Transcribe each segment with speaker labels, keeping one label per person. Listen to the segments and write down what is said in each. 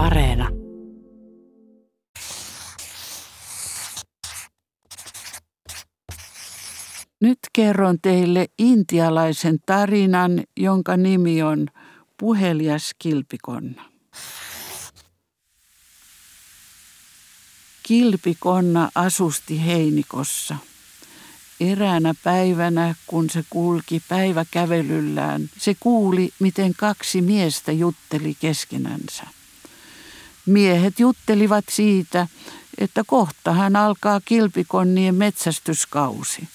Speaker 1: Areena.
Speaker 2: Nyt kerron teille intialaisen tarinan, jonka nimi on Puhelias kilpikonna. Kilpikonna asusti heinikossa. Eräänä päivänä, kun se kulki päiväkävelyllään, se kuuli, miten kaksi miestä jutteli keskenänsä. Miehet juttelivat siitä, että kohta hän alkaa kilpikonnien metsästyskausi.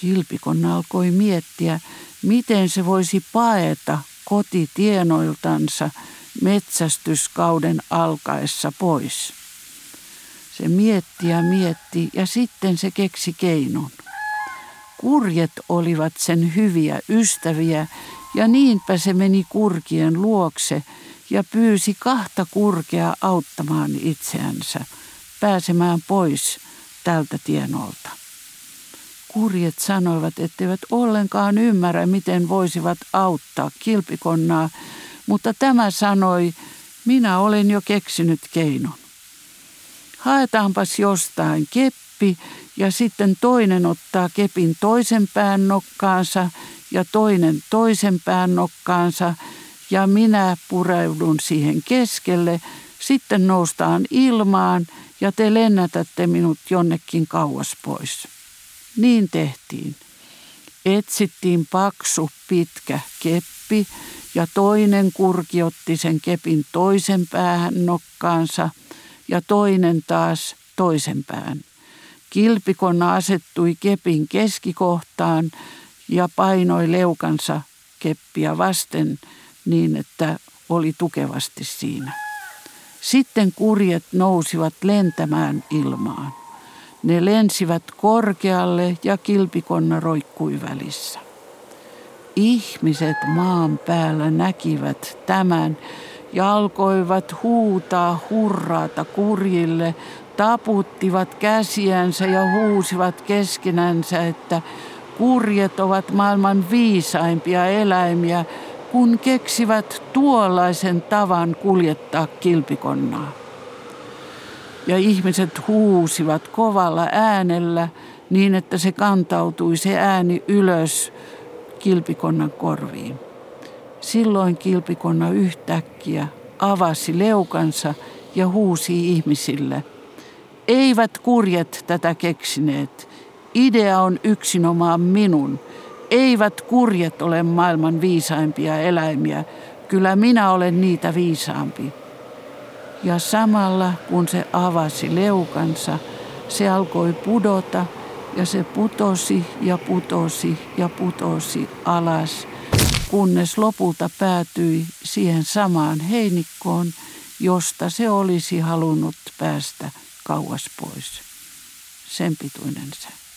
Speaker 2: Kilpikonna alkoi miettiä, miten se voisi paeta kotitienoiltansa metsästyskauden alkaessa pois. Se mietti ja mietti ja sitten se keksi keinon. Kurjet olivat sen hyviä ystäviä ja niinpä se meni kurkien luokse ja pyysi kahta kurkea auttamaan itseänsä, pääsemään pois tältä tienolta. Kurjet sanoivat, etteivät ollenkaan ymmärrä, miten voisivat auttaa kilpikonnaa, mutta tämä sanoi, minä olen jo keksinyt keinon. Haetaanpas jostain keppi ja sitten toinen ottaa kepin toisen pään nokkaansa ja toinen toisen pään nokkaansa ja minä pureudun siihen keskelle. Sitten noustaan ilmaan ja te lennätätte minut jonnekin kauas pois. Niin tehtiin. Etsittiin paksu, pitkä keppi ja toinen kurki otti sen kepin toisen päähän nokkaansa ja toinen taas toisen pään. Kilpikonna asettui kepin keskikohtaan ja painoi leukansa keppiä vasten niin, että oli tukevasti siinä. Sitten kurjet nousivat lentämään ilmaan. Ne lensivät korkealle ja kilpikonna roikkui välissä. Ihmiset maan päällä näkivät tämän ja alkoivat huutaa hurraata kurjille, taputtivat käsiänsä ja huusivat keskenänsä, että kurjet ovat maailman viisaimpia eläimiä, kun keksivät tuollaisen tavan kuljettaa kilpikonnaa ja ihmiset huusivat kovalla äänellä niin, että se kantautui se ääni ylös kilpikonnan korviin. Silloin kilpikonna yhtäkkiä avasi leukansa ja huusi ihmisille. Eivät kurjet tätä keksineet. Idea on yksinomaan minun. Eivät kurjet ole maailman viisaimpia eläimiä. Kyllä minä olen niitä viisaampi. Ja samalla kun se avasi leukansa, se alkoi pudota ja se putosi ja putosi ja putosi alas, kunnes lopulta päätyi siihen samaan heinikkoon, josta se olisi halunnut päästä kauas pois. Sen pituinen se.